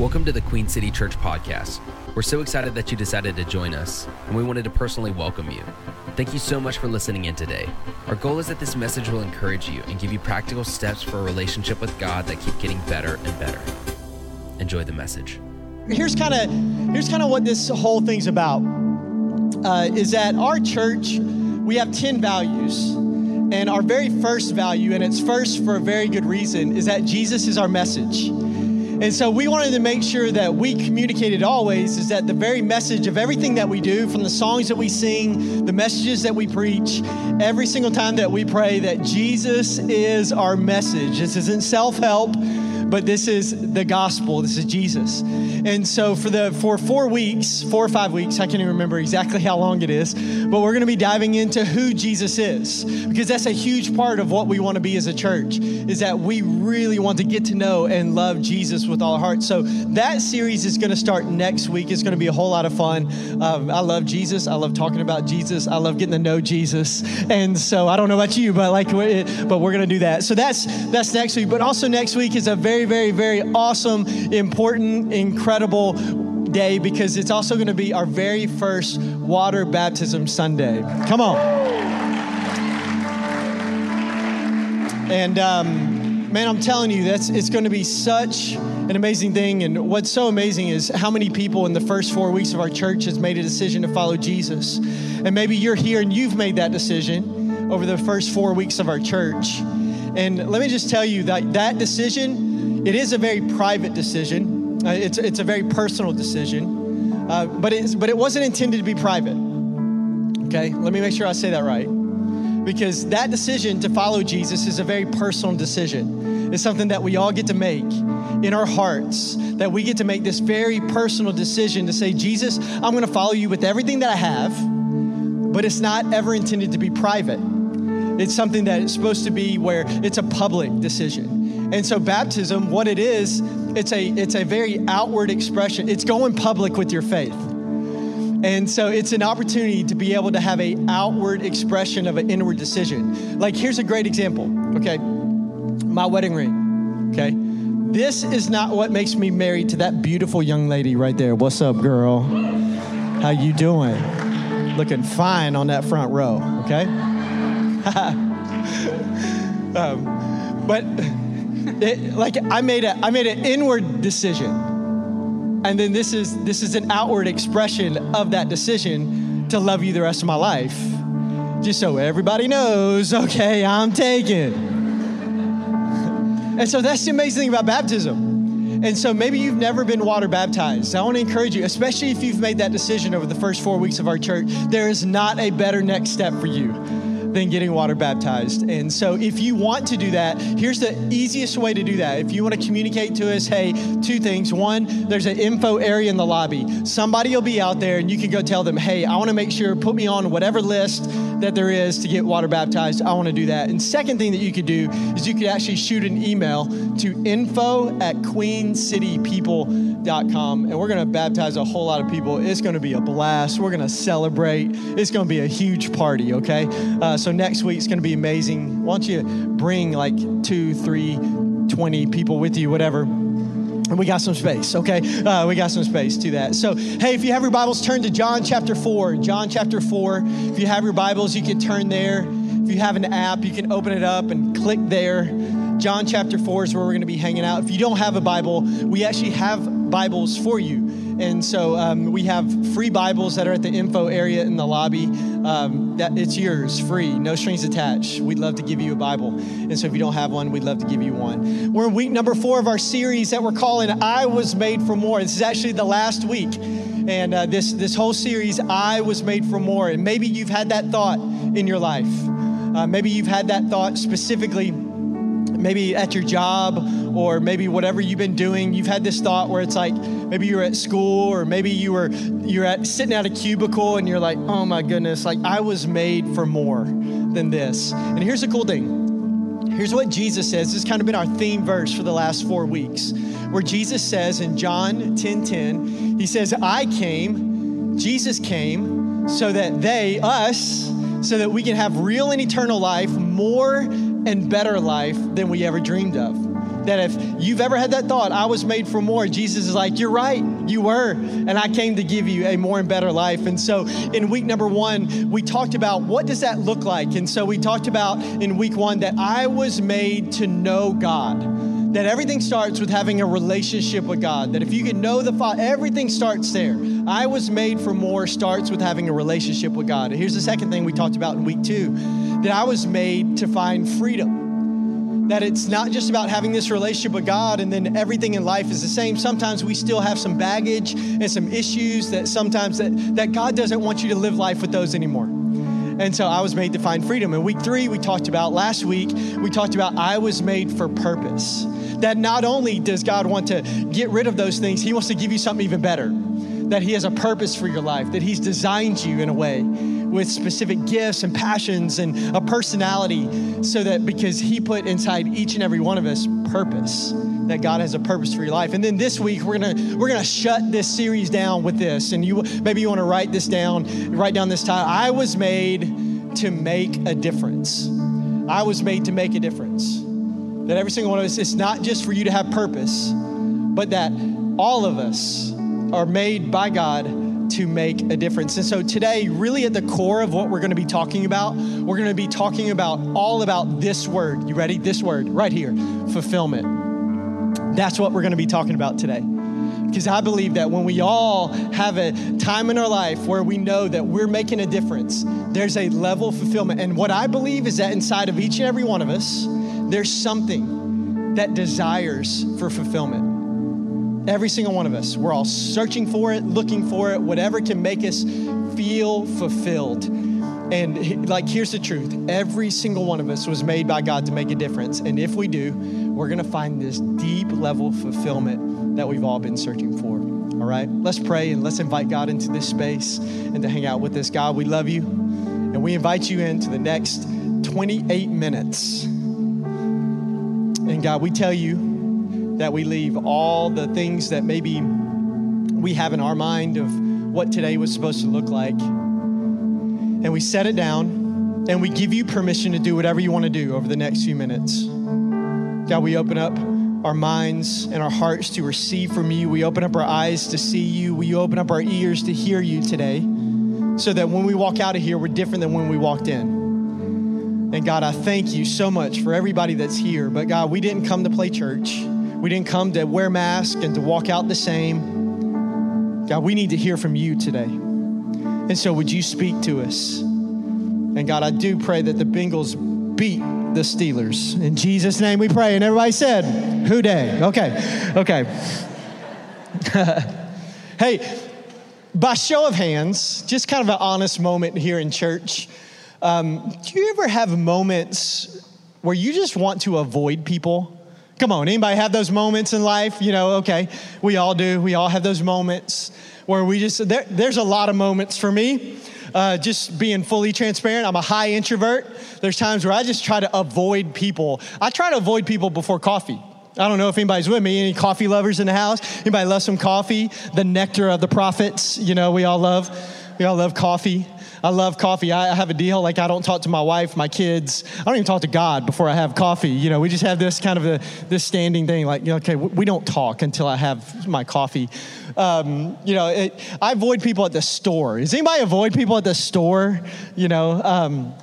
Welcome to the Queen City Church podcast. We're so excited that you decided to join us, and we wanted to personally welcome you. Thank you so much for listening in today. Our goal is that this message will encourage you and give you practical steps for a relationship with God that keep getting better and better. Enjoy the message. Here's kind of here's kind of what this whole thing's about. Uh, is that our church we have 10 values and our very first value and it's first for a very good reason is that jesus is our message and so we wanted to make sure that we communicated always is that the very message of everything that we do, from the songs that we sing, the messages that we preach, every single time that we pray, that Jesus is our message. This isn't self help but this is the gospel. This is Jesus. And so for the for four weeks, four or five weeks, I can't even remember exactly how long it is, but we're going to be diving into who Jesus is because that's a huge part of what we want to be as a church is that we really want to get to know and love Jesus with all our heart. So that series is going to start next week. It's going to be a whole lot of fun. Um, I love Jesus. I love talking about Jesus. I love getting to know Jesus. And so I don't know about you, but like, but we're going to do that. So that's that's next week. But also next week is a very very, very, very awesome, important, incredible day because it's also going to be our very first water baptism Sunday. Come on. And um, man, I'm telling you, that's it's going to be such an amazing thing. And what's so amazing is how many people in the first four weeks of our church has made a decision to follow Jesus. And maybe you're here and you've made that decision over the first four weeks of our church. And let me just tell you that that decision it is a very private decision. Uh, it's, it's a very personal decision, uh, but, it's, but it wasn't intended to be private. Okay, let me make sure I say that right. Because that decision to follow Jesus is a very personal decision. It's something that we all get to make in our hearts, that we get to make this very personal decision to say, Jesus, I'm gonna follow you with everything that I have, but it's not ever intended to be private. It's something that is supposed to be where it's a public decision. And so baptism, what it is, it's a it's a very outward expression. It's going public with your faith. And so it's an opportunity to be able to have a outward expression of an inward decision. Like here's a great example. Okay. My wedding ring. Okay. This is not what makes me married to that beautiful young lady right there. What's up, girl? How you doing? Looking fine on that front row, okay? um, but it, like I made a I made an inward decision. And then this is this is an outward expression of that decision to love you the rest of my life. Just so everybody knows, okay, I'm taken. And so that's the amazing thing about baptism. And so maybe you've never been water baptized. I want to encourage you, especially if you've made that decision over the first four weeks of our church, there is not a better next step for you than getting water baptized. And so, if you want to do that, here's the easiest way to do that. If you want to communicate to us, hey, two things. One, there's an info area in the lobby. Somebody will be out there, and you can go tell them, hey, I want to make sure, put me on whatever list that there is to get water baptized. I want to do that. And second thing that you could do is you could actually shoot an email to info at queencitypeople.com. And we're going to baptize a whole lot of people. It's going to be a blast. We're going to celebrate. It's going to be a huge party, okay? Uh, so next week's going to be amazing. Why don't you bring like two, three, 20 people with you, whatever. And we got some space, okay? Uh, we got some space to that. So, hey, if you have your Bibles, turn to John chapter 4. John chapter 4. If you have your Bibles, you can turn there. If you have an app, you can open it up and click there. John chapter 4 is where we're going to be hanging out. If you don't have a Bible, we actually have Bibles for you. And so um, we have free Bibles that are at the info area in the lobby. Um, that it's yours, free, no strings attached. We'd love to give you a Bible. And so if you don't have one, we'd love to give you one. We're in week number four of our series that we're calling "I Was Made for More." This is actually the last week, and uh, this this whole series, "I Was Made for More." And maybe you've had that thought in your life. Uh, maybe you've had that thought specifically maybe at your job or maybe whatever you've been doing you've had this thought where it's like maybe you're at school or maybe you were you're at sitting at a cubicle and you're like oh my goodness like i was made for more than this. And here's the cool thing. Here's what jesus says. This has kind of been our theme verse for the last four weeks where jesus says in john 10 10 he says i came jesus came so that they us so that we can have real and eternal life more and better life than we ever dreamed of. That if you've ever had that thought, I was made for more, Jesus is like, You're right, you were. And I came to give you a more and better life. And so in week number one, we talked about what does that look like? And so we talked about in week one that I was made to know God. That everything starts with having a relationship with God. That if you can know the Father, everything starts there. I was made for more starts with having a relationship with God. And here's the second thing we talked about in week two that I was made to find freedom that it's not just about having this relationship with God and then everything in life is the same. Sometimes we still have some baggage and some issues that sometimes that, that God doesn't want you to live life with those anymore. And so I was made to find freedom. In week three, we talked about last week, we talked about I was made for purpose. That not only does God want to get rid of those things, He wants to give you something even better. That He has a purpose for your life, that He's designed you in a way with specific gifts and passions and a personality so that because he put inside each and every one of us purpose that God has a purpose for your life. And then this week we're gonna we're gonna shut this series down with this. And you maybe you want to write this down, write down this title. I was made to make a difference. I was made to make a difference. That every single one of us, it's not just for you to have purpose, but that all of us are made by God to make a difference. And so today, really at the core of what we're going to be talking about, we're going to be talking about all about this word. You ready? This word right here fulfillment. That's what we're going to be talking about today. Because I believe that when we all have a time in our life where we know that we're making a difference, there's a level of fulfillment. And what I believe is that inside of each and every one of us, there's something that desires for fulfillment. Every single one of us. We're all searching for it, looking for it, whatever can make us feel fulfilled. And like, here's the truth every single one of us was made by God to make a difference. And if we do, we're going to find this deep level fulfillment that we've all been searching for. All right, let's pray and let's invite God into this space and to hang out with us. God, we love you. And we invite you into the next 28 minutes. And God, we tell you, that we leave all the things that maybe we have in our mind of what today was supposed to look like. And we set it down and we give you permission to do whatever you want to do over the next few minutes. God, we open up our minds and our hearts to receive from you. We open up our eyes to see you. We open up our ears to hear you today so that when we walk out of here, we're different than when we walked in. And God, I thank you so much for everybody that's here. But God, we didn't come to play church. We didn't come to wear masks and to walk out the same. God, we need to hear from you today. And so, would you speak to us? And God, I do pray that the Bengals beat the Steelers. In Jesus' name we pray. And everybody said, Who Dey? Okay, okay. hey, by show of hands, just kind of an honest moment here in church. Um, do you ever have moments where you just want to avoid people? Come on, anybody have those moments in life? You know, okay, we all do. We all have those moments where we just, there, there's a lot of moments for me. Uh, just being fully transparent, I'm a high introvert. There's times where I just try to avoid people. I try to avoid people before coffee. I don't know if anybody's with me. Any coffee lovers in the house? Anybody love some coffee? The nectar of the prophets. You know, we all love. We all love coffee. I love coffee. I have a deal like I don't talk to my wife, my kids. I don't even talk to God before I have coffee. You know, we just have this kind of a this standing thing like, okay, we don't talk until I have my coffee. Um, you know, it, I avoid people at the store. Does anybody avoid people at the store? You know, um,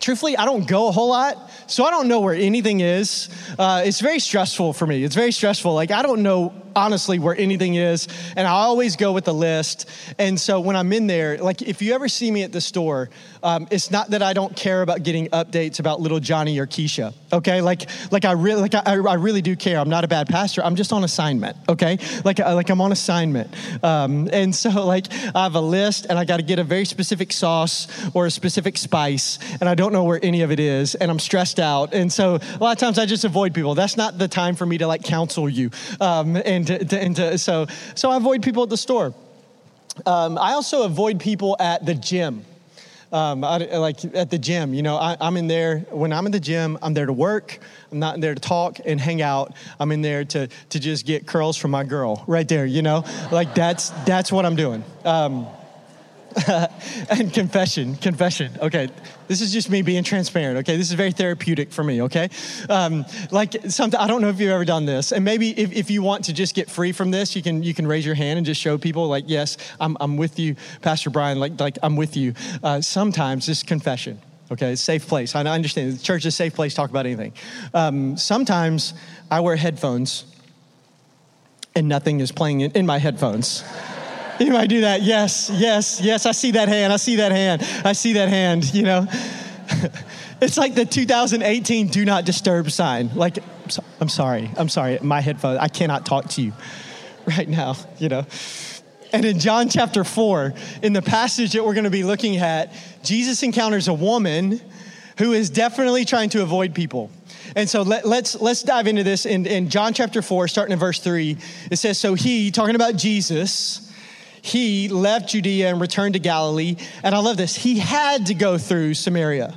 truthfully, I don't go a whole lot. So I don't know where anything is. Uh, it's very stressful for me. It's very stressful. Like, I don't know honestly where anything is. And I always go with the list. And so when I'm in there, like if you ever see me at the store, um, it's not that I don't care about getting updates about little Johnny or Keisha. Okay, like like I really like I, I really do care. I'm not a bad pastor. I'm just on assignment. Okay, like uh, like I'm on assignment. Um, and so like I have a list, and I got to get a very specific sauce or a specific spice, and I don't know where any of it is, and I'm stressed out. And so a lot of times I just avoid people. That's not the time for me to like counsel you. Um, and and, to, to, and to, so, so I avoid people at the store. Um, I also avoid people at the gym. Um, I, like at the gym, you know, I, am in there, when I'm in the gym, I'm there to work. I'm not in there to talk and hang out. I'm in there to, to just get curls from my girl right there, you know, like that's, that's what I'm doing. Um, and confession, confession. Okay, this is just me being transparent. Okay, this is very therapeutic for me. Okay, um, like something I don't know if you've ever done this, and maybe if, if you want to just get free from this, you can you can raise your hand and just show people like, yes, I'm I'm with you, Pastor Brian. Like like I'm with you. Uh, sometimes just confession. Okay, it's safe place. I understand the church is a safe place to talk about anything. Um, sometimes I wear headphones, and nothing is playing in, in my headphones. You might do that. Yes, yes, yes. I see that hand. I see that hand. I see that hand, you know. it's like the 2018 do not disturb sign. Like, I'm sorry. I'm sorry. My headphones, I cannot talk to you right now, you know. And in John chapter 4, in the passage that we're going to be looking at, Jesus encounters a woman who is definitely trying to avoid people. And so let, us let's, let's dive into this in, in John chapter 4, starting in verse 3. It says, So he, talking about Jesus, he left Judea and returned to Galilee. And I love this. He had to go through Samaria.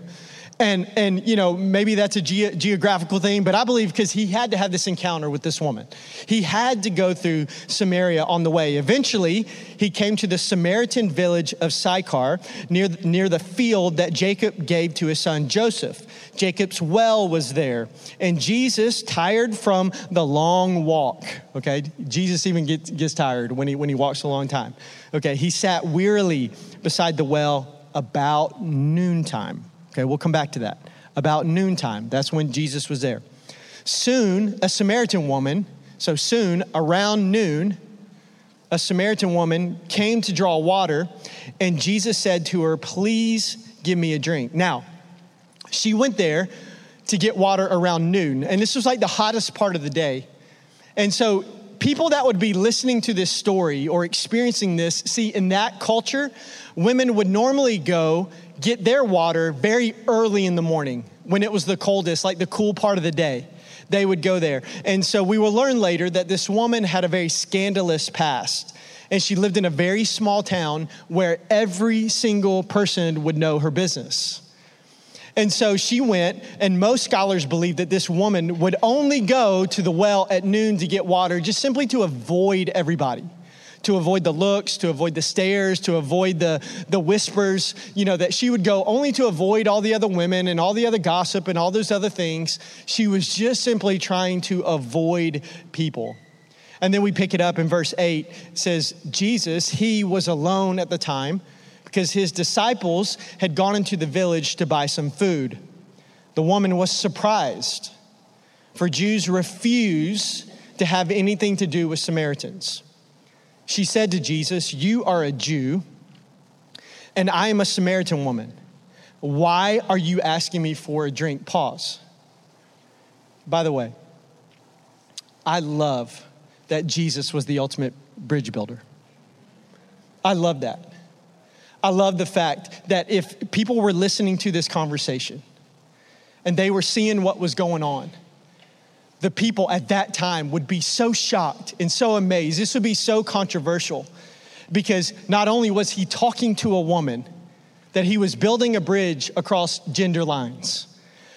And, and you know, maybe that's a ge- geographical thing, but I believe because he had to have this encounter with this woman. He had to go through Samaria on the way. Eventually, he came to the Samaritan village of Sychar near, near the field that Jacob gave to his son Joseph. Jacob's well was there. And Jesus, tired from the long walk, okay, Jesus even gets, gets tired when he, when he walks a long time. Okay, he sat wearily beside the well about noontime. Okay, we'll come back to that. About noontime, that's when Jesus was there. Soon, a Samaritan woman, so soon, around noon, a Samaritan woman came to draw water, and Jesus said to her, Please give me a drink. Now, she went there to get water around noon, and this was like the hottest part of the day. And so, people that would be listening to this story or experiencing this, see, in that culture, women would normally go get their water very early in the morning when it was the coldest, like the cool part of the day. They would go there. And so we will learn later that this woman had a very scandalous past. And she lived in a very small town where every single person would know her business. And so she went, and most scholars believe that this woman would only go to the well at noon to get water just simply to avoid everybody to avoid the looks, to avoid the stares, to avoid the, the whispers, you know, that she would go only to avoid all the other women and all the other gossip and all those other things. She was just simply trying to avoid people. And then we pick it up in verse 8. It says, Jesus, he was alone at the time because his disciples had gone into the village to buy some food. The woman was surprised, for Jews refuse to have anything to do with Samaritans. She said to Jesus, You are a Jew, and I am a Samaritan woman. Why are you asking me for a drink? Pause. By the way, I love that Jesus was the ultimate bridge builder. I love that. I love the fact that if people were listening to this conversation and they were seeing what was going on, the people at that time would be so shocked and so amazed. This would be so controversial because not only was he talking to a woman, that he was building a bridge across gender lines,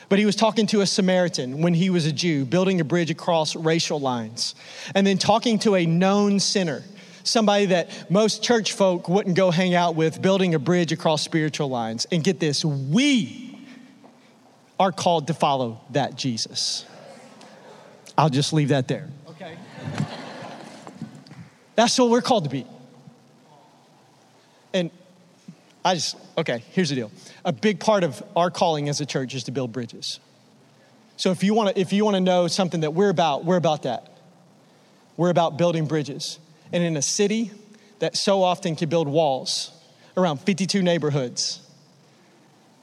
but he was talking to a Samaritan when he was a Jew, building a bridge across racial lines, and then talking to a known sinner, somebody that most church folk wouldn't go hang out with, building a bridge across spiritual lines. And get this, we are called to follow that Jesus. I'll just leave that there. Okay. That's what we're called to be. And I just, okay, here's the deal. A big part of our calling as a church is to build bridges. So if you want to if you want to know something that we're about, we're about that. We're about building bridges. And in a city that so often can build walls around 52 neighborhoods.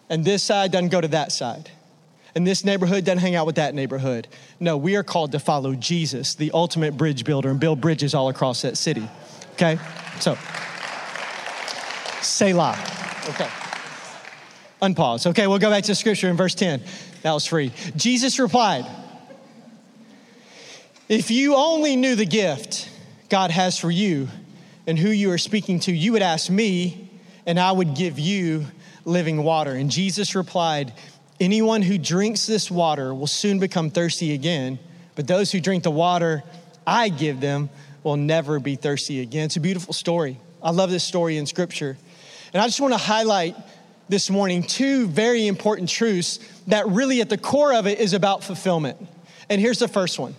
And this side doesn't go to that side and this neighborhood doesn't hang out with that neighborhood. No, we are called to follow Jesus, the ultimate bridge builder, and build bridges all across that city. Okay? So, Selah. Okay. Unpause. Okay, we'll go back to the scripture in verse 10. That was free. Jesus replied, If you only knew the gift God has for you and who you are speaking to, you would ask me, and I would give you living water. And Jesus replied, Anyone who drinks this water will soon become thirsty again, but those who drink the water I give them will never be thirsty again. It's a beautiful story. I love this story in scripture. And I just want to highlight this morning two very important truths that really at the core of it is about fulfillment. And here's the first one.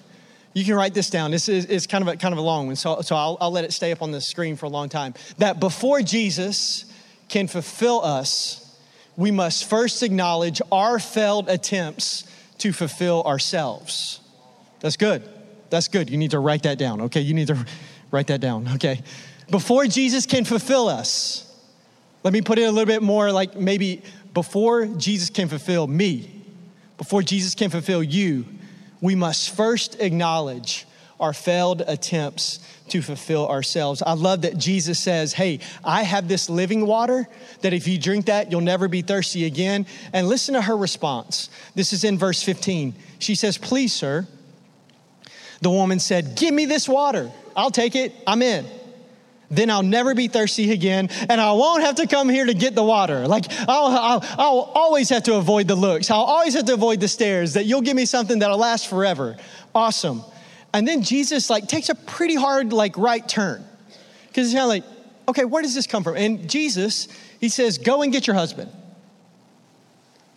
You can write this down. This is, is kind, of a, kind of a long one, so, so I'll, I'll let it stay up on the screen for a long time. That before Jesus can fulfill us, we must first acknowledge our failed attempts to fulfill ourselves. That's good. That's good. You need to write that down, okay? You need to write that down, okay? Before Jesus can fulfill us, let me put it a little bit more like maybe before Jesus can fulfill me, before Jesus can fulfill you, we must first acknowledge our failed attempts to fulfill ourselves. I love that Jesus says, Hey, I have this living water that if you drink that, you'll never be thirsty again. And listen to her response. This is in verse 15. She says, Please, sir. The woman said, Give me this water. I'll take it. I'm in. Then I'll never be thirsty again, and I won't have to come here to get the water. Like, I'll, I'll, I'll always have to avoid the looks. I'll always have to avoid the stares, that you'll give me something that'll last forever. Awesome. And then Jesus like takes a pretty hard like right turn. Because he's kind of like, okay, where does this come from? And Jesus, he says, go and get your husband.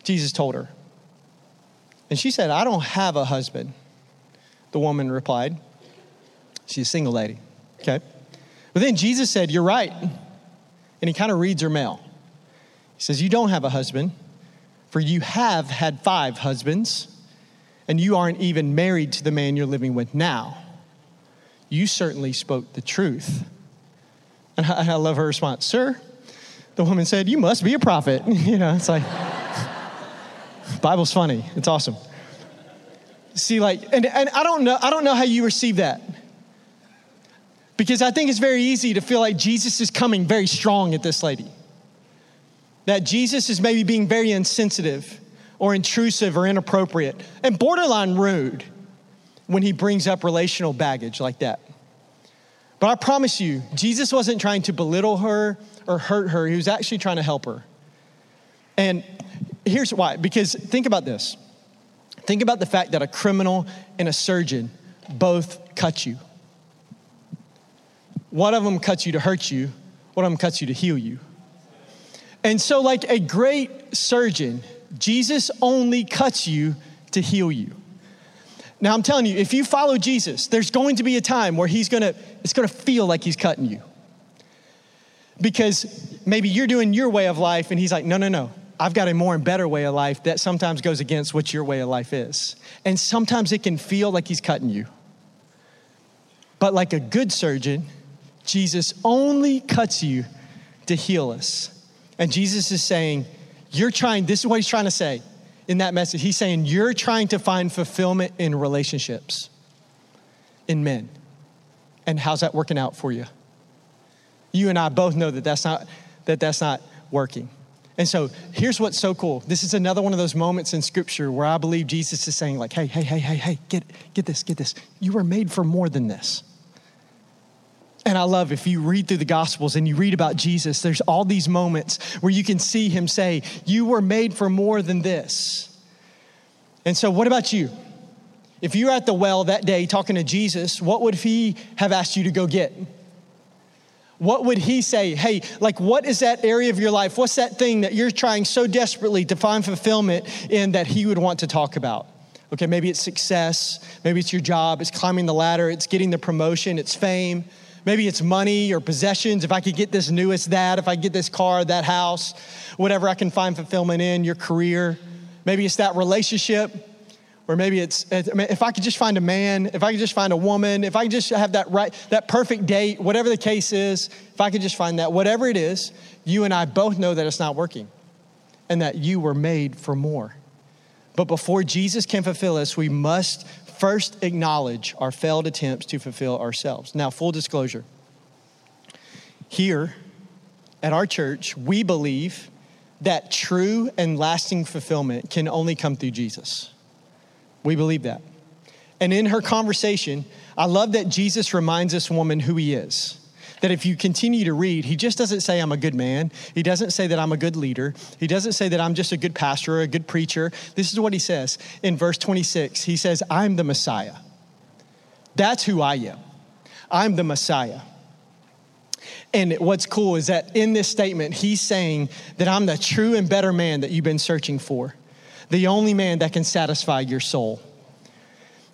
Jesus told her. And she said, I don't have a husband. The woman replied, She's a single lady. Okay. But then Jesus said, You're right. And he kind of reads her mail. He says, You don't have a husband, for you have had five husbands and you aren't even married to the man you're living with now. You certainly spoke the truth. And I, love her response, Sir, the woman said, You must be a prophet. you know, it's like, Bible's funny. It's awesome. See, like, and, and I don't know, I don't know how you receive that. Because I think it's very easy to feel like Jesus is coming very strong at this lady. That Jesus is maybe being very insensitive or intrusive or inappropriate and borderline rude when he brings up relational baggage like that. But I promise you, Jesus wasn't trying to belittle her or hurt her, he was actually trying to help her. And here's why because think about this think about the fact that a criminal and a surgeon both cut you. One of them cuts you to hurt you, one of them cuts you to heal you. And so, like a great surgeon, Jesus only cuts you to heal you. Now I'm telling you, if you follow Jesus, there's going to be a time where he's gonna, it's gonna feel like he's cutting you. Because maybe you're doing your way of life and he's like, no, no, no. I've got a more and better way of life that sometimes goes against what your way of life is. And sometimes it can feel like he's cutting you. But like a good surgeon, Jesus only cuts you to heal us. And Jesus is saying, you're trying, this is what he's trying to say in that message. He's saying, You're trying to find fulfillment in relationships, in men. And how's that working out for you? You and I both know that that's not, that that's not working. And so here's what's so cool. This is another one of those moments in scripture where I believe Jesus is saying, like, hey, hey, hey, hey, hey, get, get this, get this. You were made for more than this. And I love if you read through the Gospels and you read about Jesus, there's all these moments where you can see him say, You were made for more than this. And so, what about you? If you're at the well that day talking to Jesus, what would he have asked you to go get? What would he say? Hey, like, what is that area of your life? What's that thing that you're trying so desperately to find fulfillment in that he would want to talk about? Okay, maybe it's success, maybe it's your job, it's climbing the ladder, it's getting the promotion, it's fame. Maybe it's money or possessions. If I could get this newest that, if I get this car, that house, whatever I can find fulfillment in, your career. Maybe it's that relationship. Or maybe it's if I could just find a man, if I could just find a woman, if I could just have that right, that perfect date, whatever the case is, if I could just find that, whatever it is, you and I both know that it's not working and that you were made for more. But before Jesus can fulfill us, we must first acknowledge our failed attempts to fulfill ourselves. Now, full disclosure here at our church, we believe that true and lasting fulfillment can only come through Jesus. We believe that. And in her conversation, I love that Jesus reminds this woman who he is that if you continue to read, he just doesn't say, I'm a good man. He doesn't say that I'm a good leader. He doesn't say that I'm just a good pastor or a good preacher. This is what he says in verse 26. He says, I'm the Messiah. That's who I am. I'm the Messiah. And what's cool is that in this statement, he's saying that I'm the true and better man that you've been searching for, the only man that can satisfy your soul.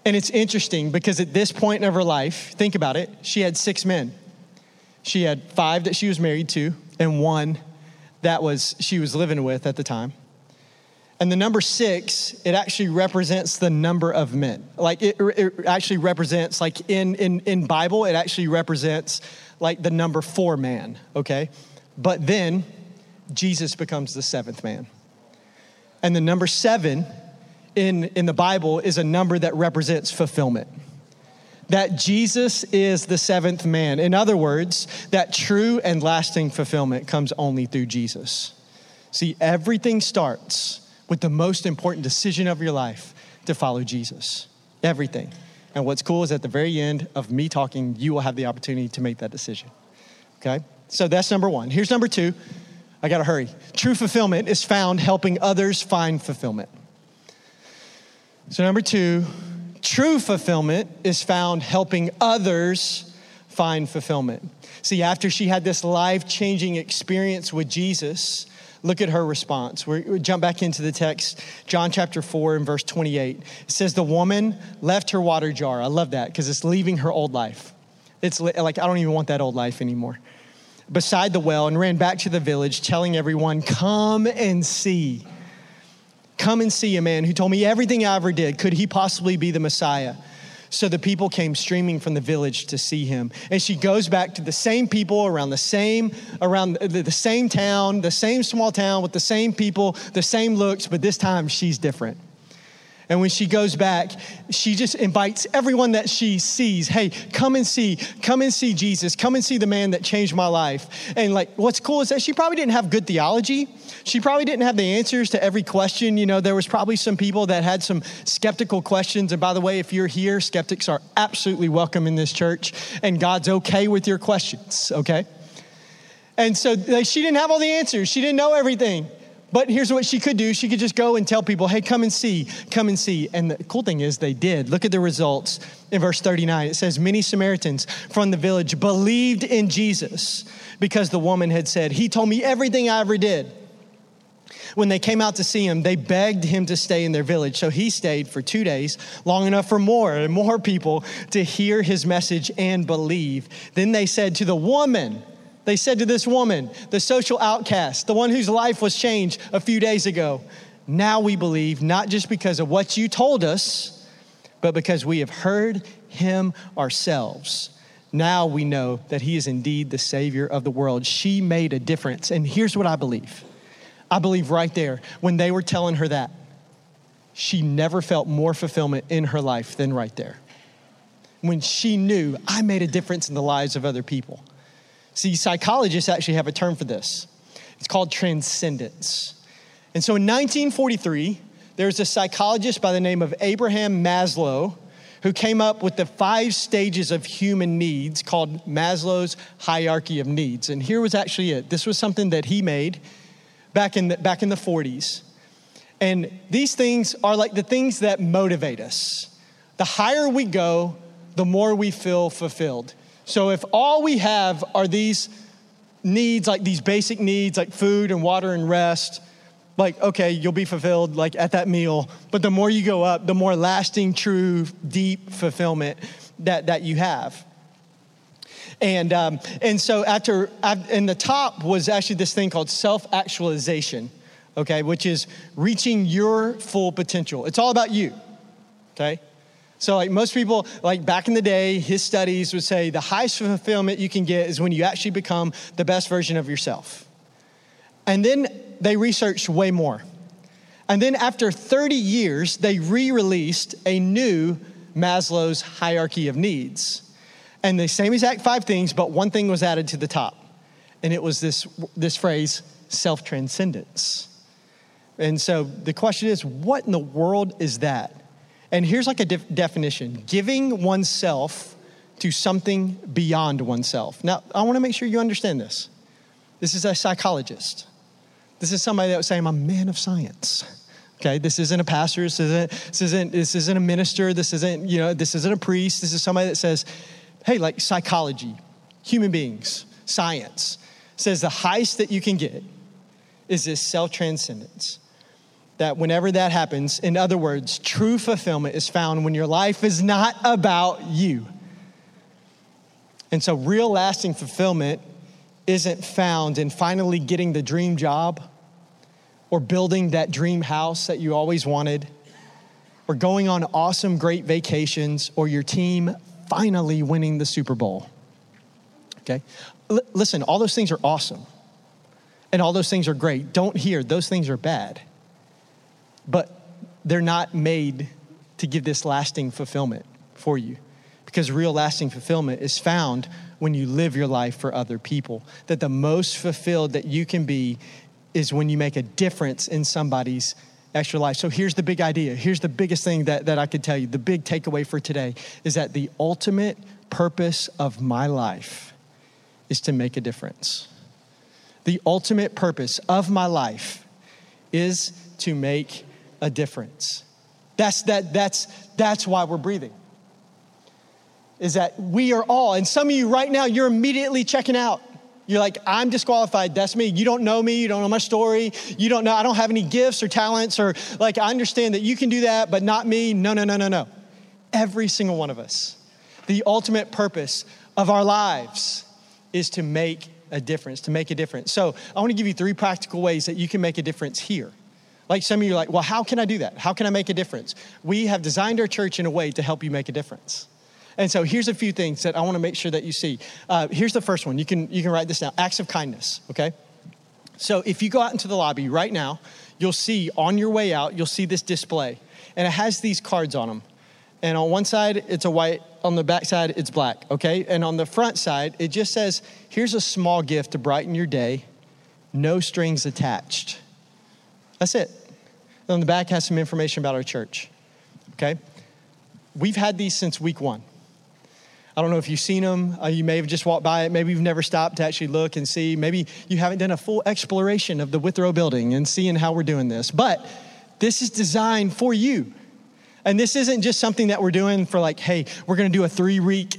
And it's interesting because at this point in her life, think about it, she had six men. She had five that she was married to, and one that was she was living with at the time. And the number six, it actually represents the number of men. Like it, it actually represents, like in, in, in Bible, it actually represents like the number four man, okay? But then Jesus becomes the seventh man. And the number seven in, in the Bible is a number that represents fulfillment. That Jesus is the seventh man. In other words, that true and lasting fulfillment comes only through Jesus. See, everything starts with the most important decision of your life to follow Jesus. Everything. And what's cool is at the very end of me talking, you will have the opportunity to make that decision. Okay? So that's number one. Here's number two. I gotta hurry. True fulfillment is found helping others find fulfillment. So, number two, true fulfillment is found helping others find fulfillment. See, after she had this life changing experience with Jesus, look at her response. we jump back into the text, John chapter 4 and verse 28. It says, The woman left her water jar. I love that because it's leaving her old life. It's like, I don't even want that old life anymore. Beside the well and ran back to the village, telling everyone, Come and see. Come and see a man who told me everything I ever did. Could he possibly be the Messiah? So the people came streaming from the village to see him. And she goes back to the same people around the same around the, the same town, the same small town with the same people, the same looks, but this time she's different. And when she goes back, she just invites everyone that she sees, hey, come and see, come and see Jesus, come and see the man that changed my life. And like, what's cool is that she probably didn't have good theology. She probably didn't have the answers to every question. You know, there was probably some people that had some skeptical questions. And by the way, if you're here, skeptics are absolutely welcome in this church, and God's okay with your questions, okay? And so like, she didn't have all the answers, she didn't know everything. But here's what she could do she could just go and tell people, hey, come and see, come and see. And the cool thing is, they did. Look at the results in verse 39. It says, Many Samaritans from the village believed in Jesus because the woman had said, He told me everything I ever did. When they came out to see him, they begged him to stay in their village. So he stayed for two days, long enough for more and more people to hear his message and believe. Then they said to the woman, they said to this woman, the social outcast, the one whose life was changed a few days ago, now we believe, not just because of what you told us, but because we have heard him ourselves. Now we know that he is indeed the Savior of the world. She made a difference. And here's what I believe I believe right there, when they were telling her that, she never felt more fulfillment in her life than right there. When she knew, I made a difference in the lives of other people. See, psychologists actually have a term for this. It's called transcendence. And so in 1943, there's a psychologist by the name of Abraham Maslow who came up with the five stages of human needs called Maslow's hierarchy of needs. And here was actually it. This was something that he made back in the, back in the 40s. And these things are like the things that motivate us. The higher we go, the more we feel fulfilled. So if all we have are these needs, like these basic needs, like food and water and rest, like, okay, you'll be fulfilled like at that meal. But the more you go up, the more lasting, true, deep fulfillment that, that you have. And, um, and so after, in the top was actually this thing called self-actualization, okay, which is reaching your full potential. It's all about you, okay? So, like most people, like back in the day, his studies would say the highest fulfillment you can get is when you actually become the best version of yourself. And then they researched way more. And then after 30 years, they re released a new Maslow's hierarchy of needs. And the same exact five things, but one thing was added to the top. And it was this, this phrase, self transcendence. And so the question is, what in the world is that? And here's like a def- definition giving oneself to something beyond oneself. Now, I want to make sure you understand this. This is a psychologist. This is somebody that was saying, I'm a man of science. Okay, this isn't a pastor, this isn't, this isn't, this isn't a minister, this isn't, you know, this isn't a priest. This is somebody that says, hey, like psychology, human beings, science says the highest that you can get is this self transcendence. That whenever that happens, in other words, true fulfillment is found when your life is not about you. And so, real lasting fulfillment isn't found in finally getting the dream job or building that dream house that you always wanted or going on awesome, great vacations or your team finally winning the Super Bowl. Okay? L- listen, all those things are awesome and all those things are great. Don't hear, those things are bad. But they're not made to give this lasting fulfillment for you because real lasting fulfillment is found when you live your life for other people. That the most fulfilled that you can be is when you make a difference in somebody's extra life. So here's the big idea. Here's the biggest thing that, that I could tell you. The big takeaway for today is that the ultimate purpose of my life is to make a difference. The ultimate purpose of my life is to make a difference. That's, that, that's, that's why we're breathing. Is that we are all, and some of you right now, you're immediately checking out. You're like, I'm disqualified. That's me. You don't know me. You don't know my story. You don't know, I don't have any gifts or talents, or like, I understand that you can do that, but not me. No, no, no, no, no. Every single one of us. The ultimate purpose of our lives is to make a difference, to make a difference. So I want to give you three practical ways that you can make a difference here. Like some of you are like, well, how can I do that? How can I make a difference? We have designed our church in a way to help you make a difference. And so here's a few things that I want to make sure that you see. Uh, here's the first one. You can you can write this down. Acts of kindness. Okay. So if you go out into the lobby right now, you'll see on your way out, you'll see this display, and it has these cards on them. And on one side, it's a white. On the back side, it's black. Okay. And on the front side, it just says, "Here's a small gift to brighten your day, no strings attached." That's it. And on the back has some information about our church. Okay. We've had these since week one. I don't know if you've seen them. Uh, you may have just walked by it. Maybe you've never stopped to actually look and see. Maybe you haven't done a full exploration of the Withrow building and seeing how we're doing this. But this is designed for you. And this isn't just something that we're doing for like, hey, we're going to do a three week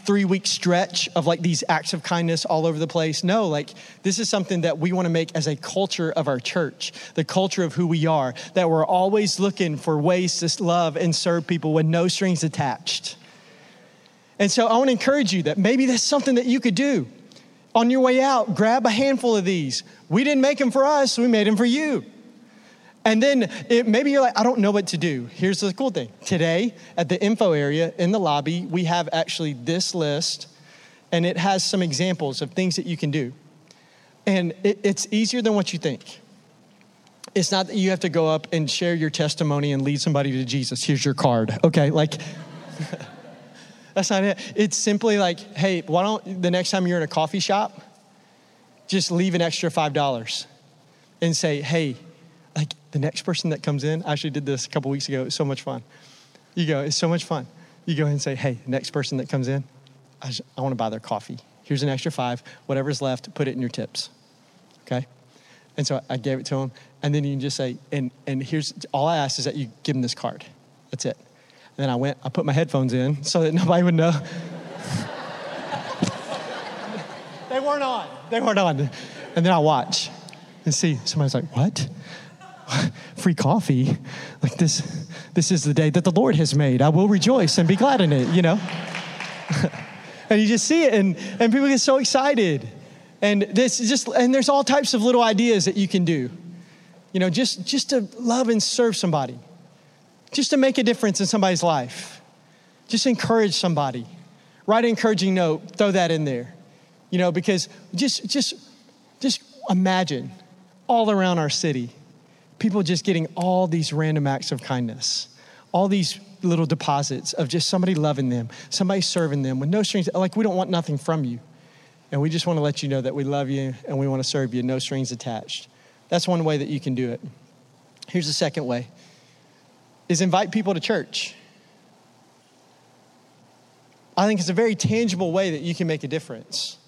three week stretch of like these acts of kindness all over the place. No, like this is something that we want to make as a culture of our church, the culture of who we are, that we're always looking for ways to love and serve people with no strings attached. And so I want to encourage you that maybe that's something that you could do. On your way out, grab a handful of these. We didn't make them for us, we made them for you. And then it, maybe you're like, I don't know what to do. Here's the cool thing today at the info area in the lobby, we have actually this list, and it has some examples of things that you can do. And it, it's easier than what you think. It's not that you have to go up and share your testimony and lead somebody to Jesus. Here's your card. Okay, like, that's not it. It's simply like, hey, why don't the next time you're in a coffee shop, just leave an extra $5 and say, hey, the next person that comes in, I actually did this a couple weeks ago. It was so much fun. You go, it's so much fun. You go and say, hey, next person that comes in, I, I want to buy their coffee. Here's an extra five. Whatever's left, put it in your tips. Okay? And so I gave it to him. And then you can just say, and, and here's all I ask is that you give him this card. That's it. And then I went, I put my headphones in so that nobody would know. they weren't on. They weren't on. And then I watch and see somebody's like, what? free coffee. Like this, this is the day that the Lord has made. I will rejoice and be glad in it, you know? and you just see it, and, and people get so excited. And this just and there's all types of little ideas that you can do. You know, just just to love and serve somebody. Just to make a difference in somebody's life. Just encourage somebody. Write an encouraging note, throw that in there. You know, because just just just imagine all around our city people just getting all these random acts of kindness, all these little deposits of just somebody loving them, somebody serving them with no strings. Like, we don't want nothing from you. And we just want to let you know that we love you and we want to serve you, no strings attached. That's one way that you can do it. Here's the second way is invite people to church. I think it's a very tangible way that you can make a difference.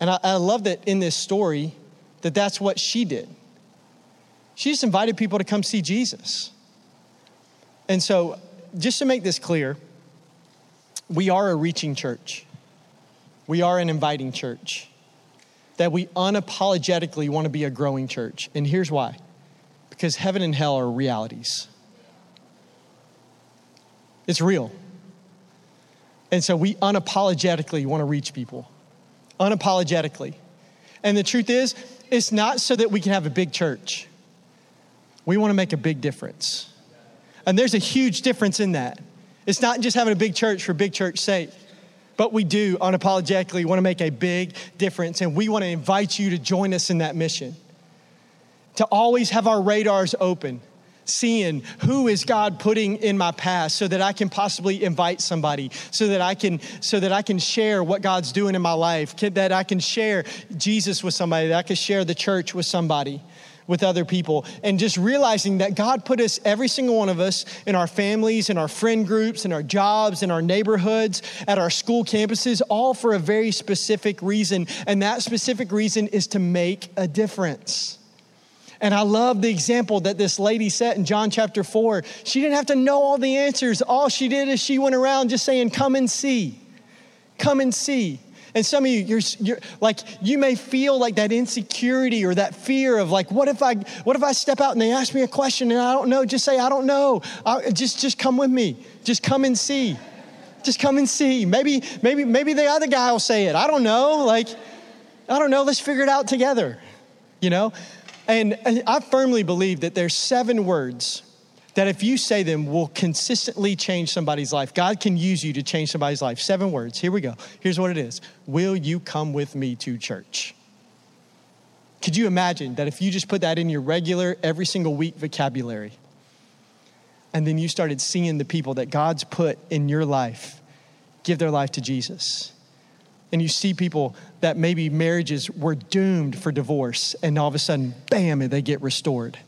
And I, I love that in this story that that's what she did. She just invited people to come see Jesus. And so, just to make this clear, we are a reaching church. we are an inviting church, that we unapologetically want to be a growing church. And here's why because heaven and hell are realities, it's real. And so we unapologetically want to reach people, unapologetically. And the truth is, it's not so that we can have a big church. We want to make a big difference. And there's a huge difference in that. It's not just having a big church for big church sake, but we do unapologetically want to make a big difference. And we want to invite you to join us in that mission. To always have our radars open seeing who is God putting in my past so that I can possibly invite somebody, so that I can so that I can share what God's doing in my life, that I can share Jesus with somebody, that I can share the church with somebody with other people and just realizing that God put us, every single one of us, in our families, in our friend groups, in our jobs, in our neighborhoods, at our school campuses, all for a very specific reason. And that specific reason is to make a difference. And I love the example that this lady set in John chapter 4. She didn't have to know all the answers. All she did is she went around just saying, Come and see. Come and see. And some of you, you're, you're, like, you may feel like that insecurity or that fear of like, what if I, what if I step out and they ask me a question and I don't know? Just say, I don't know. I, just, just come with me. Just come and see. Just come and see. Maybe, maybe, maybe the other guy will say it. I don't know. Like, I don't know. Let's figure it out together. You know, and I firmly believe that there's seven words that if you say them will consistently change somebody's life. God can use you to change somebody's life. Seven words. Here we go. Here's what it is Will you come with me to church? Could you imagine that if you just put that in your regular, every single week vocabulary, and then you started seeing the people that God's put in your life give their life to Jesus? and you see people that maybe marriages were doomed for divorce, and all of a sudden, bam, they get restored.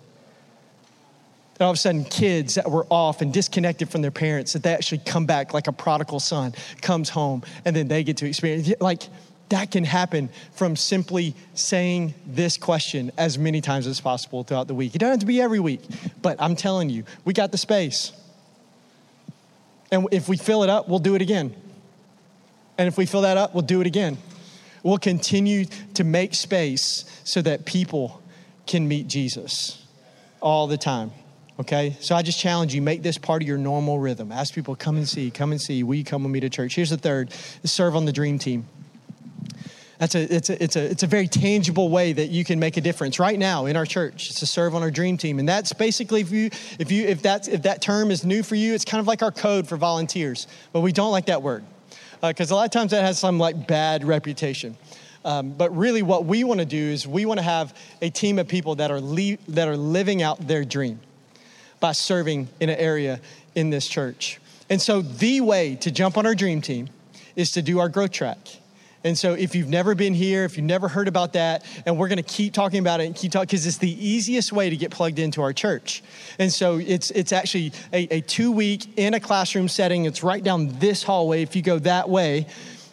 And all of a sudden, kids that were off and disconnected from their parents, that they actually come back like a prodigal son comes home, and then they get to experience. Like, that can happen from simply saying this question as many times as possible throughout the week. It doesn't have to be every week, but I'm telling you, we got the space. And if we fill it up, we'll do it again. And if we fill that up, we'll do it again. We'll continue to make space so that people can meet Jesus all the time. Okay? So I just challenge you, make this part of your normal rhythm. Ask people, come and see, come and see. Will you come with me to church? Here's the third serve on the dream team. That's a, it's, a, it's, a, it's a very tangible way that you can make a difference right now in our church. It's to serve on our dream team. And that's basically, if, you, if, you, if, that's, if that term is new for you, it's kind of like our code for volunteers. But we don't like that word because uh, a lot of times that has some like bad reputation. Um, but really, what we want to do is we want to have a team of people that are le- that are living out their dream by serving in an area in this church. And so, the way to jump on our dream team is to do our growth track. And so, if you've never been here, if you've never heard about that, and we're going to keep talking about it and keep talking because it's the easiest way to get plugged into our church. And so, it's it's actually a, a two week in a classroom setting. It's right down this hallway. If you go that way,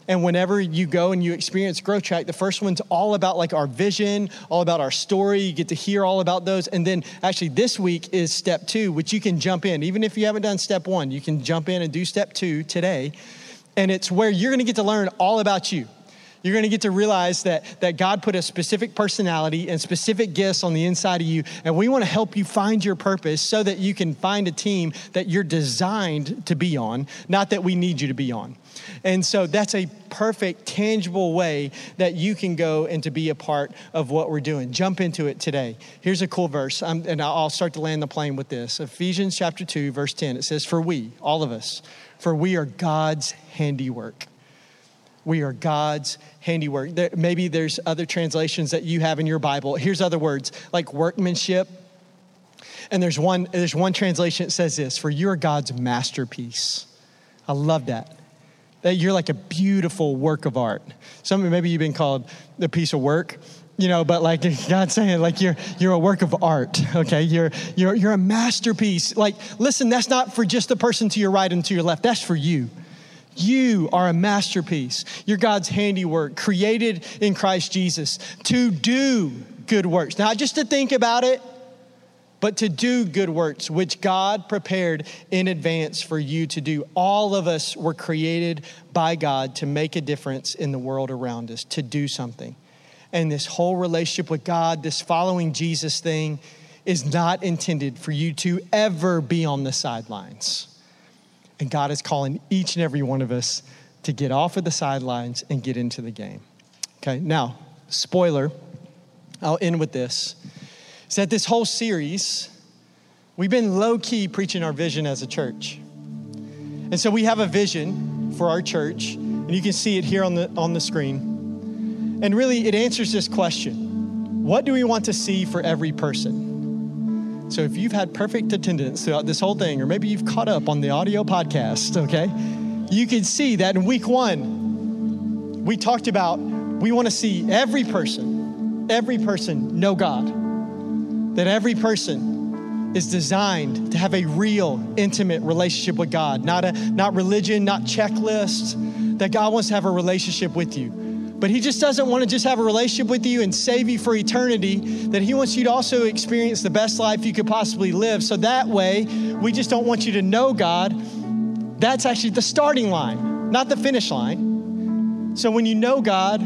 and whenever you go and you experience Growth Track, the first one's all about like our vision, all about our story. You get to hear all about those. And then actually this week is step two, which you can jump in. Even if you haven't done step one, you can jump in and do step two today. And it's where you're gonna get to learn all about you. You're going to get to realize that, that God put a specific personality and specific gifts on the inside of you. And we want to help you find your purpose so that you can find a team that you're designed to be on, not that we need you to be on. And so that's a perfect, tangible way that you can go and to be a part of what we're doing. Jump into it today. Here's a cool verse, I'm, and I'll start to land the plane with this Ephesians chapter 2, verse 10. It says, For we, all of us, for we are God's handiwork we are God's handiwork. There, maybe there's other translations that you have in your Bible. Here's other words like workmanship. And there's one, there's one translation that says this for you're God's masterpiece. I love that. That you're like a beautiful work of art. Some maybe you've been called a piece of work, you know, but like God's saying, like you're you're a work of art, okay? You're you're you're a masterpiece. Like, listen, that's not for just the person to your right and to your left, that's for you. You are a masterpiece. You're God's handiwork, created in Christ Jesus to do good works. Not just to think about it, but to do good works, which God prepared in advance for you to do. All of us were created by God to make a difference in the world around us, to do something. And this whole relationship with God, this following Jesus thing, is not intended for you to ever be on the sidelines. And God is calling each and every one of us to get off of the sidelines and get into the game. Okay, now, spoiler, I'll end with this is that this whole series, we've been low key preaching our vision as a church. And so we have a vision for our church, and you can see it here on the, on the screen. And really, it answers this question What do we want to see for every person? So if you've had perfect attendance throughout this whole thing, or maybe you've caught up on the audio podcast, okay, you can see that in week one, we talked about we want to see every person, every person know God that every person is designed to have a real intimate relationship with God, not a not religion, not checklist, that God wants to have a relationship with you. But he just doesn't want to just have a relationship with you and save you for eternity, that he wants you to also experience the best life you could possibly live. So that way, we just don't want you to know God. That's actually the starting line, not the finish line. So when you know God,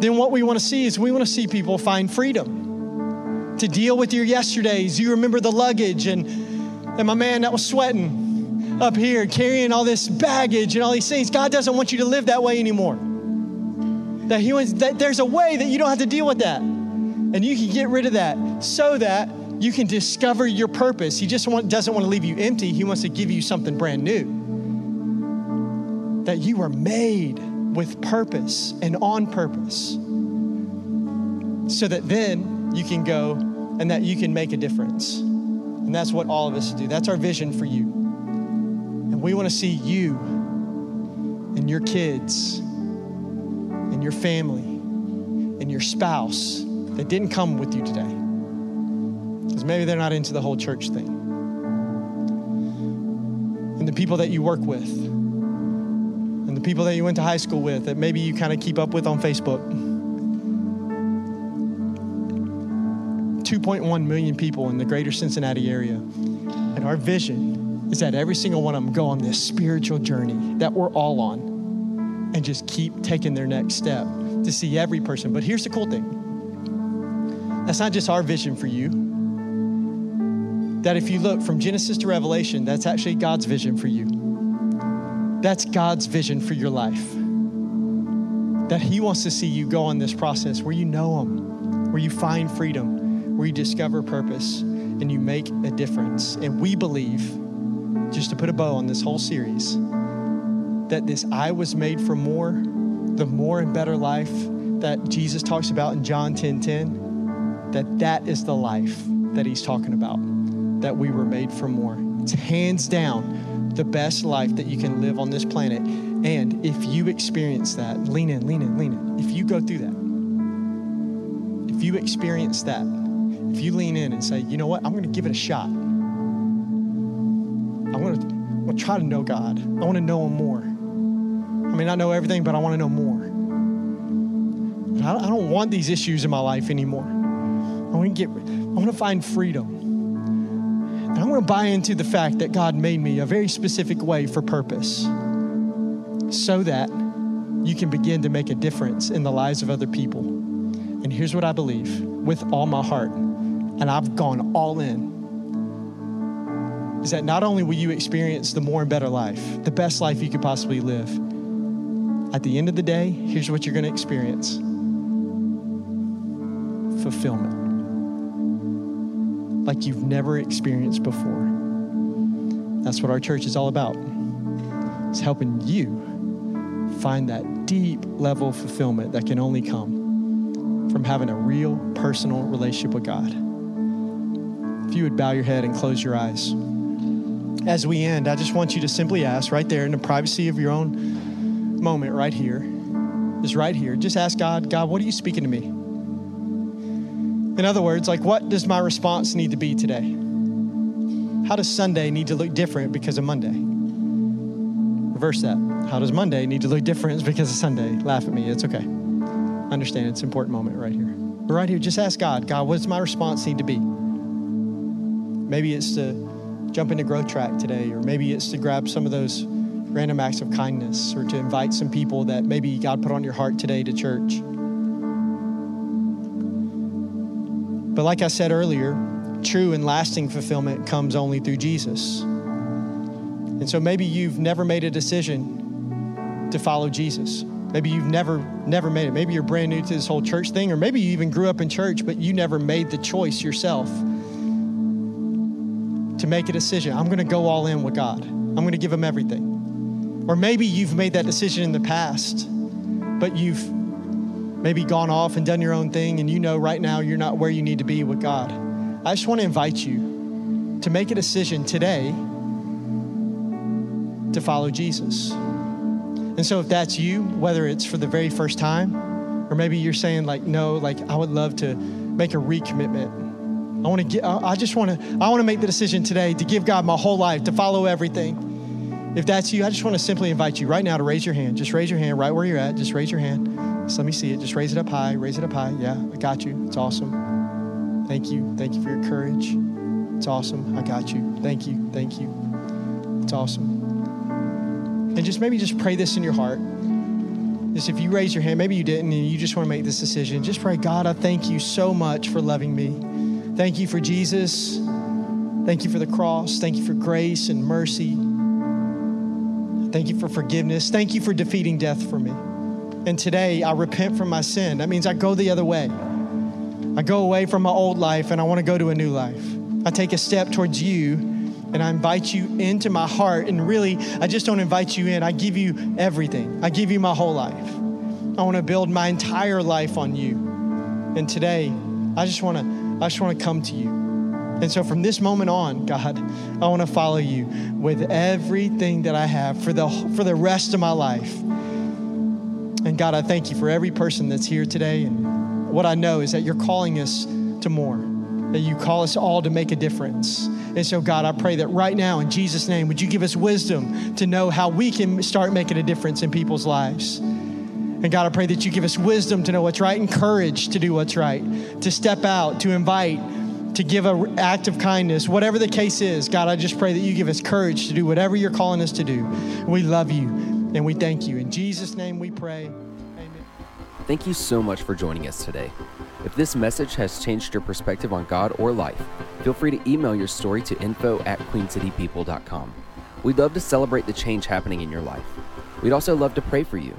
then what we want to see is we want to see people find freedom to deal with your yesterdays. You remember the luggage and, and my man that was sweating up here, carrying all this baggage and all these things. God doesn't want you to live that way anymore. That, he wants, that there's a way that you don't have to deal with that. And you can get rid of that so that you can discover your purpose. He just want, doesn't want to leave you empty, He wants to give you something brand new. That you are made with purpose and on purpose. So that then you can go and that you can make a difference. And that's what all of us do. That's our vision for you. And we want to see you and your kids and your family and your spouse that didn't come with you today. Because maybe they're not into the whole church thing. And the people that you work with, and the people that you went to high school with, that maybe you kind of keep up with on Facebook 2.1 million people in the greater Cincinnati area. And our vision is that every single one of them go on this spiritual journey that we're all on and just keep taking their next step to see every person. But here's the cool thing that's not just our vision for you. That if you look from Genesis to Revelation, that's actually God's vision for you. That's God's vision for your life. That He wants to see you go on this process where you know Him, where you find freedom, where you discover purpose and you make a difference. And we believe, just to put a bow on this whole series, that this I was made for more, the more and better life that Jesus talks about in John 10 10, that that is the life that he's talking about, that we were made for more. It's hands down the best life that you can live on this planet. And if you experience that, lean in, lean in, lean in. If you go through that, if you experience that, if you lean in and say, you know what, I'm to give it a shot. I want to, I want to try to know God. I want to know Him more. I may not know everything, but I want to know more. I don't want these issues in my life anymore. I want to get, I want to find freedom. And I want to buy into the fact that God made me a very specific way for purpose so that you can begin to make a difference in the lives of other people. And here's what I believe with all my heart and I've gone all in, is that not only will you experience the more and better life, the best life you could possibly live, at the end of the day, here's what you're going to experience fulfillment like you've never experienced before. That's what our church is all about. It's helping you find that deep level of fulfillment that can only come from having a real personal relationship with God. If you would bow your head and close your eyes. As we end, I just want you to simply ask right there in the privacy of your own moment, right here, is right here. Just ask God, God, what are you speaking to me? In other words, like, what does my response need to be today? How does Sunday need to look different because of Monday? Reverse that. How does Monday need to look different because of Sunday? Laugh at me. It's okay. Understand it's an important moment right here. But right here, just ask God, God, what does my response need to be? maybe it's to jump into growth track today, or maybe it's to grab some of those random acts of kindness, or to invite some people that maybe God put on your heart today to church. But like I said earlier, true and lasting fulfillment comes only through Jesus. And so maybe you've never made a decision to follow Jesus. Maybe you've never never made it. Maybe you're brand new to this whole church thing or maybe you even grew up in church but you never made the choice yourself to make a decision. I'm going to go all in with God. I'm going to give him everything. Or maybe you've made that decision in the past but you've maybe gone off and done your own thing and you know right now you're not where you need to be with God. I just want to invite you to make a decision today to follow Jesus. And so if that's you, whether it's for the very first time, or maybe you're saying like, no, like I would love to make a recommitment. I want to get, I just want to, I want to make the decision today to give God my whole life, to follow everything. If that's you, I just want to simply invite you right now to raise your hand. Just raise your hand right where you're at. Just raise your hand. Just let me see it. Just raise it up high. Raise it up high. Yeah, I got you. It's awesome. Thank you. Thank you for your courage. It's awesome. I got you. Thank you. Thank you. It's awesome. And just maybe just pray this in your heart. Just if you raise your hand, maybe you didn't, and you just want to make this decision, just pray, God, I thank you so much for loving me. Thank you for Jesus. Thank you for the cross. Thank you for grace and mercy. Thank you for forgiveness. Thank you for defeating death for me. And today I repent from my sin. That means I go the other way. I go away from my old life and I want to go to a new life. I take a step towards you and I invite you into my heart. And really, I just don't invite you in, I give you everything. I give you my whole life. I want to build my entire life on you. And today, I just want to I just want to come to you. And so from this moment on, God, I want to follow you with everything that I have for the for the rest of my life. And God, I thank you for every person that's here today. And what I know is that you're calling us to more. That you call us all to make a difference. And so, God, I pray that right now, in Jesus' name, would you give us wisdom to know how we can start making a difference in people's lives? And God, I pray that you give us wisdom to know what's right and courage to do what's right, to step out, to invite, to give an act of kindness, whatever the case is. God, I just pray that you give us courage to do whatever you're calling us to do. We love you and we thank you. In Jesus' name we pray. Amen. Thank you so much for joining us today. If this message has changed your perspective on God or life, feel free to email your story to info at queencitypeople.com. We'd love to celebrate the change happening in your life. We'd also love to pray for you.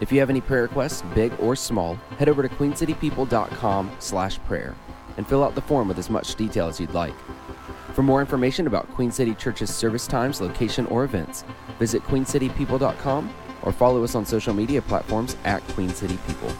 If you have any prayer requests, big or small, head over to queencitypeople.com slash prayer and fill out the form with as much detail as you'd like. For more information about Queen City Church's service times, location, or events, visit queencitypeople.com or follow us on social media platforms at Queen City People.